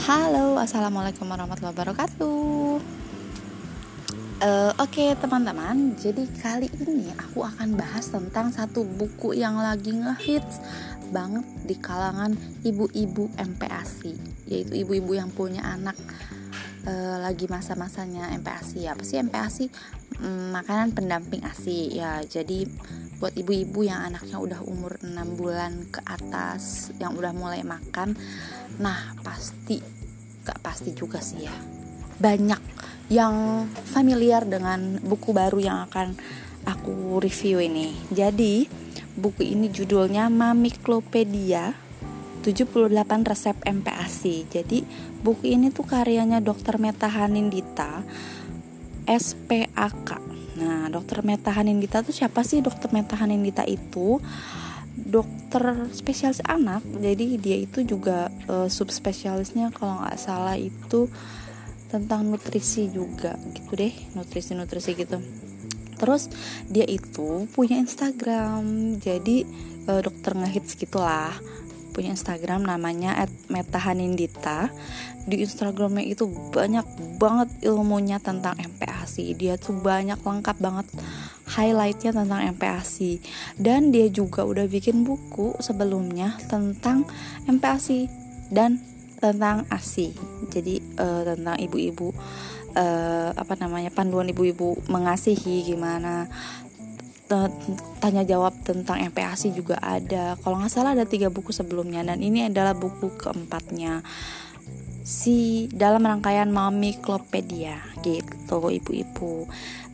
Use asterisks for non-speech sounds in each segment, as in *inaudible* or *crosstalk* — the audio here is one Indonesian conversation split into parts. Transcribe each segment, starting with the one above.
Halo, assalamualaikum warahmatullahi wabarakatuh. Uh, Oke okay, teman-teman, jadi kali ini aku akan bahas tentang satu buku yang lagi ngehits banget di kalangan ibu-ibu MPASI, yaitu ibu-ibu yang punya anak uh, lagi masa-masanya MPASI. Apa sih MPASI? Um, makanan pendamping ASI ya. Jadi buat ibu-ibu yang anaknya udah umur 6 bulan ke atas yang udah mulai makan nah pasti gak pasti juga sih ya banyak yang familiar dengan buku baru yang akan aku review ini jadi buku ini judulnya Mamiklopedia 78 resep MPASI jadi buku ini tuh karyanya Dr. Meta Hanindita SPAK Nah, dokter Meta Hanindita itu siapa sih dokter Meta Hanindita itu? Dokter spesialis anak, jadi dia itu juga uh, subspesialisnya kalau nggak salah itu tentang nutrisi juga gitu deh, nutrisi-nutrisi gitu. Terus dia itu punya Instagram, jadi uh, dokter ngehits gitulah punya Instagram namanya @metahanindita. Di Instagramnya itu banyak banget ilmunya tentang MPASI. Dia tuh banyak lengkap banget highlightnya tentang MPASI. Dan dia juga udah bikin buku sebelumnya tentang MPASI dan tentang ASI. Jadi uh, tentang ibu-ibu uh, apa namanya panduan ibu-ibu mengasihi gimana tanya jawab tentang MPASI juga ada. Kalau nggak salah ada tiga buku sebelumnya dan ini adalah buku keempatnya. Si dalam rangkaian Mami Klopedia gitu ibu-ibu.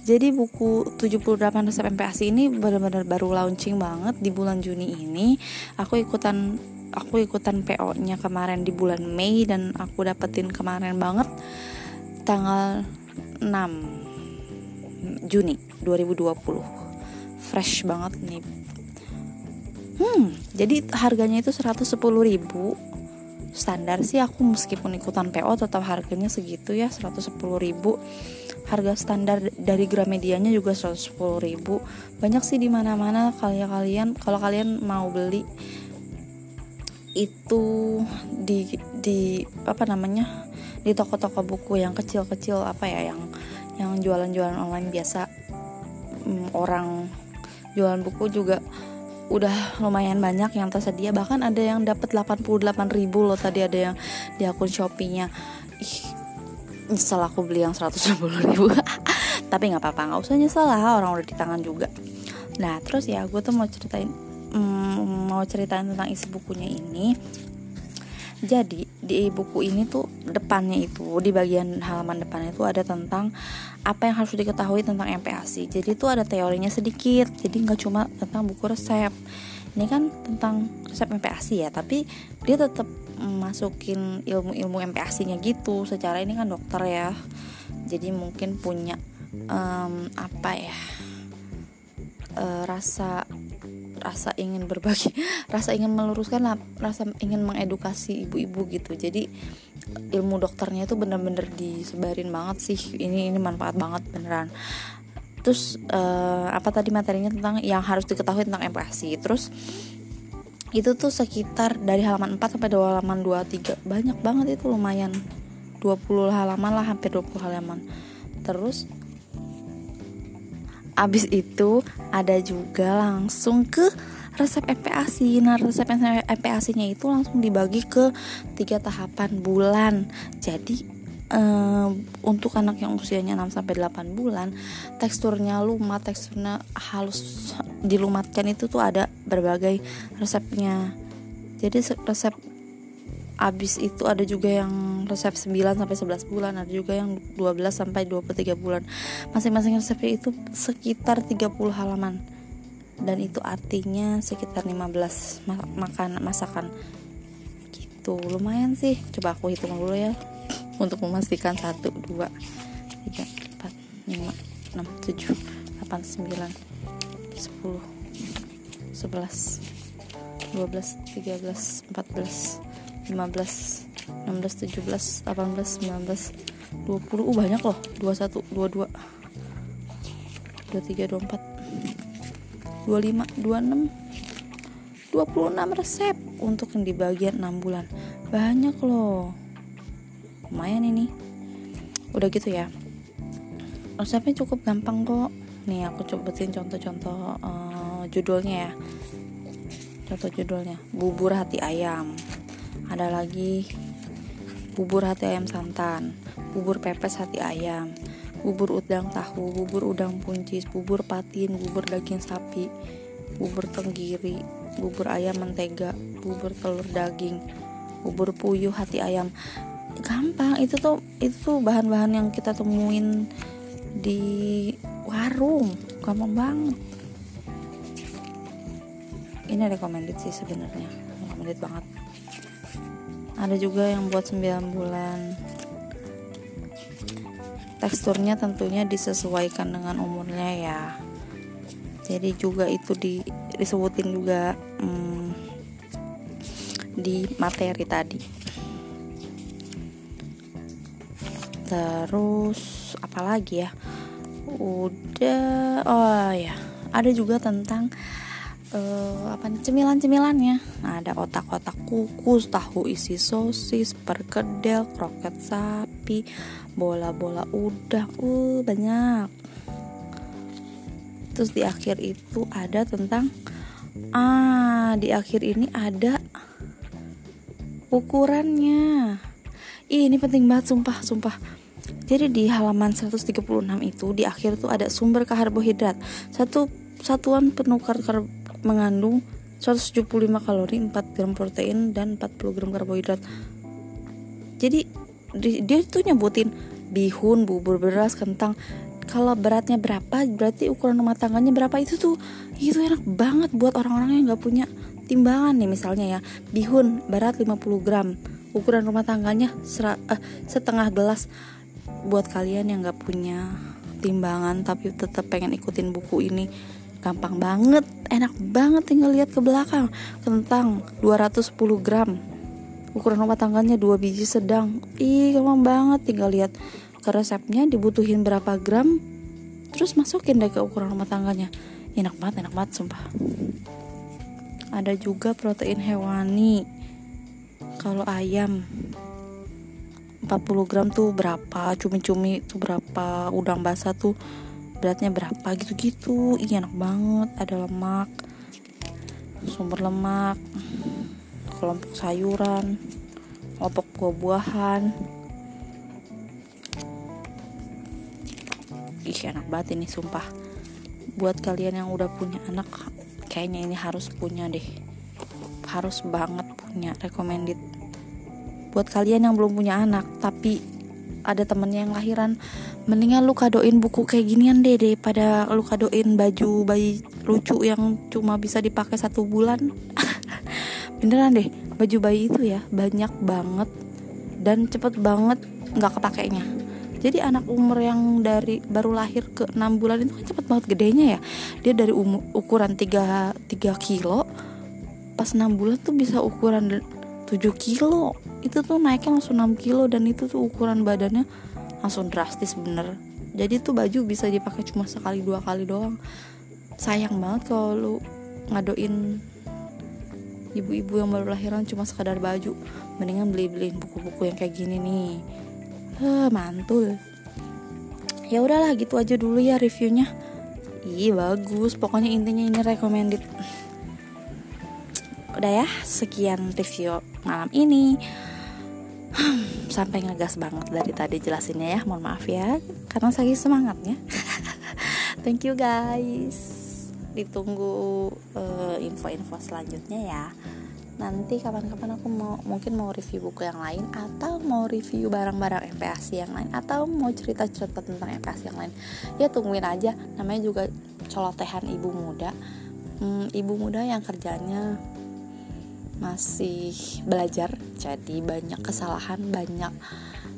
Jadi buku 78 resep MPASI ini benar-benar baru launching banget di bulan Juni ini. Aku ikutan aku ikutan PO nya kemarin di bulan Mei dan aku dapetin kemarin banget tanggal 6 Juni 2020 fresh banget nih. Hmm jadi harganya itu 110 ribu. Standar sih aku meskipun ikutan PO tetap harganya segitu ya 110 ribu. Harga standar dari Gramedianya juga 110 ribu. Banyak sih di mana mana kalian kalian kalau kalian mau beli itu di di apa namanya di toko-toko buku yang kecil-kecil apa ya yang yang jualan-jualan online biasa um, orang jualan buku juga udah lumayan banyak yang tersedia. Bahkan ada yang dapat 88 ribu loh tadi ada yang di akun Shopee-nya. Ih nyesel aku beli yang 110 ribu. *laughs* Tapi nggak apa-apa nggak usah nyesel lah orang udah di tangan juga. Nah terus ya gue tuh mau ceritain mm, mau ceritain tentang isi bukunya ini jadi di buku ini tuh depannya itu di bagian halaman depannya itu ada tentang apa yang harus diketahui tentang MPASI. Jadi itu ada teorinya sedikit. Jadi nggak cuma tentang buku resep. Ini kan tentang resep MPASI ya, tapi dia tetap masukin ilmu-ilmu MPASI-nya gitu. Secara ini kan dokter ya. Jadi mungkin punya um, apa ya? Uh, rasa rasa ingin berbagi *laughs* rasa ingin meluruskan rasa ingin mengedukasi ibu-ibu gitu. Jadi ilmu dokternya itu bener-bener disebarin banget sih. Ini ini manfaat banget beneran. Terus uh, apa tadi materinya tentang yang harus diketahui tentang empati? Terus itu tuh sekitar dari halaman 4 sampai halaman 23 banyak banget itu lumayan. 20 halaman lah hampir 20 halaman. Terus abis itu ada juga langsung ke resep MPASI nah resep MPASI nya itu langsung dibagi ke tiga tahapan bulan. Jadi uh, untuk anak yang usianya 6 sampai 8 bulan teksturnya lumat teksturnya halus dilumatkan itu tuh ada berbagai resepnya. Jadi resep abis itu ada juga yang resep 9 sampai 11 bulan ada juga yang 12 sampai 23 bulan. Masing-masing resepnya itu sekitar 30 halaman. Dan itu artinya sekitar 15 makan masakan. Gitu lumayan sih. Coba aku hitung dulu ya. *clears throat* Untuk memastikan 1 2 3 4 5 6 7 8 9 10 11 12 13 14 15 16 17 18 19 20 uh banyak loh. 21 22 23 24 25 26 26 resep untuk yang di bagian 6 bulan. Banyak loh. Lumayan ini. Udah gitu ya. Resepnya cukup gampang kok. Nih aku cobain contoh-contoh uh, judulnya ya. Contoh judulnya. Bubur hati ayam ada lagi. Bubur hati ayam santan bubur pepes hati ayam bubur udang tahu bubur udang puncis bubur patin bubur daging sapi bubur tenggiri bubur ayam mentega bubur telur daging bubur puyuh hati ayam. Gampang itu tuh itu tuh bahan-bahan yang kita temuin di warung. Gampang banget. Ini recommended sih sebenarnya. Recommended banget ada juga yang buat 9 bulan. Teksturnya tentunya disesuaikan dengan umurnya ya. Jadi juga itu di, disebutin juga hmm, di materi tadi. Terus apalagi ya? Udah oh ya ada juga tentang uh, apa cemilan-cemilannya. Nah, ada otak-otak kukus tahu isi sosis perkedel kroket sapi bola-bola udang uh banyak. Terus di akhir itu ada tentang ah di akhir ini ada ukurannya. Ih, ini penting banget sumpah sumpah. Jadi di halaman 136 itu di akhir tuh ada sumber karbohidrat. Satu satuan penukar kar mengandung 175 kalori, 4 gram protein dan 40 gram karbohidrat. Jadi di, dia tuh nyebutin bihun, bubur beras, kentang. Kalau beratnya berapa, berarti ukuran rumah tangganya berapa itu tuh itu enak banget buat orang-orang yang nggak punya timbangan nih misalnya ya. Bihun berat 50 gram, ukuran rumah tangganya sera, eh, setengah gelas buat kalian yang gak punya timbangan tapi tetap pengen ikutin buku ini gampang banget enak banget tinggal lihat ke belakang tentang 210 gram. Ukuran rumah tangganya dua biji sedang. Ih gampang banget tinggal lihat. Ke resepnya dibutuhin berapa gram terus masukin deh ke ukuran rumah tangganya. Enak banget enak banget sumpah. Ada juga protein hewani. Kalau ayam 40 gram tuh berapa? Cumi-cumi tuh berapa? Udang basah tuh beratnya berapa? Gitu-gitu. Iya enak banget. Ada lemak. Sumber lemak. Kelompok sayuran. Kelompok buah-buahan. Ih enak banget ini sumpah. Buat kalian yang udah punya anak kayaknya ini harus punya deh. Harus banget punya recommended. Buat kalian yang belum punya anak tapi ada temennya yang lahiran. Mendingan lu kadoin buku kayak ginian deh daripada lu kadoin baju bayi lucu yang cuma bisa dipakai satu bulan. *laughs* Beneran deh baju bayi itu ya banyak banget dan cepet banget nggak kepakainya. Jadi anak umur yang dari baru lahir ke 6 bulan itu kan cepet banget gedenya ya. Dia dari umur, ukuran 3, 3 kilo pas 6 bulan tuh bisa ukuran 7 kilo. Itu tuh naiknya langsung 6 kilo dan itu tuh ukuran badannya langsung drastis bener. Jadi tuh baju bisa dipakai cuma sekali dua kali doang. Sayang banget kalau lu ngadoin ibu-ibu yang baru lahiran cuma sekadar baju. Mendingan beli-beliin buku-buku yang kayak gini nih. Huh, mantul. Ya udahlah gitu aja dulu ya reviewnya. Ih bagus. Pokoknya intinya ini recommended udah ya sekian review malam ini. Sampai ngegas banget dari tadi jelasinnya ya mohon maaf ya karena saya semangatnya. *laughs* Thank you guys. Ditunggu uh, info-info selanjutnya ya. Nanti kapan-kapan aku mau mungkin mau review buku yang lain atau mau review barang-barang MPASI yang lain atau mau cerita-cerita tentang MPASI yang lain. Ya tungguin aja. Namanya juga colotehan ibu muda. Hmm, ibu muda yang kerjanya masih belajar jadi banyak kesalahan banyak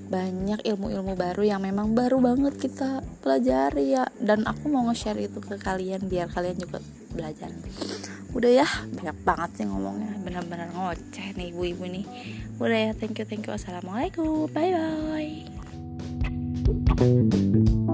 banyak ilmu-ilmu baru yang memang baru banget kita pelajari ya. Dan aku mau nge-share itu ke kalian biar kalian juga belajar. Udah ya banyak banget sih ngomongnya. Bener-bener ngoceh nih ibu-ibu nih. Udah ya thank you thank you. Assalamualaikum bye bye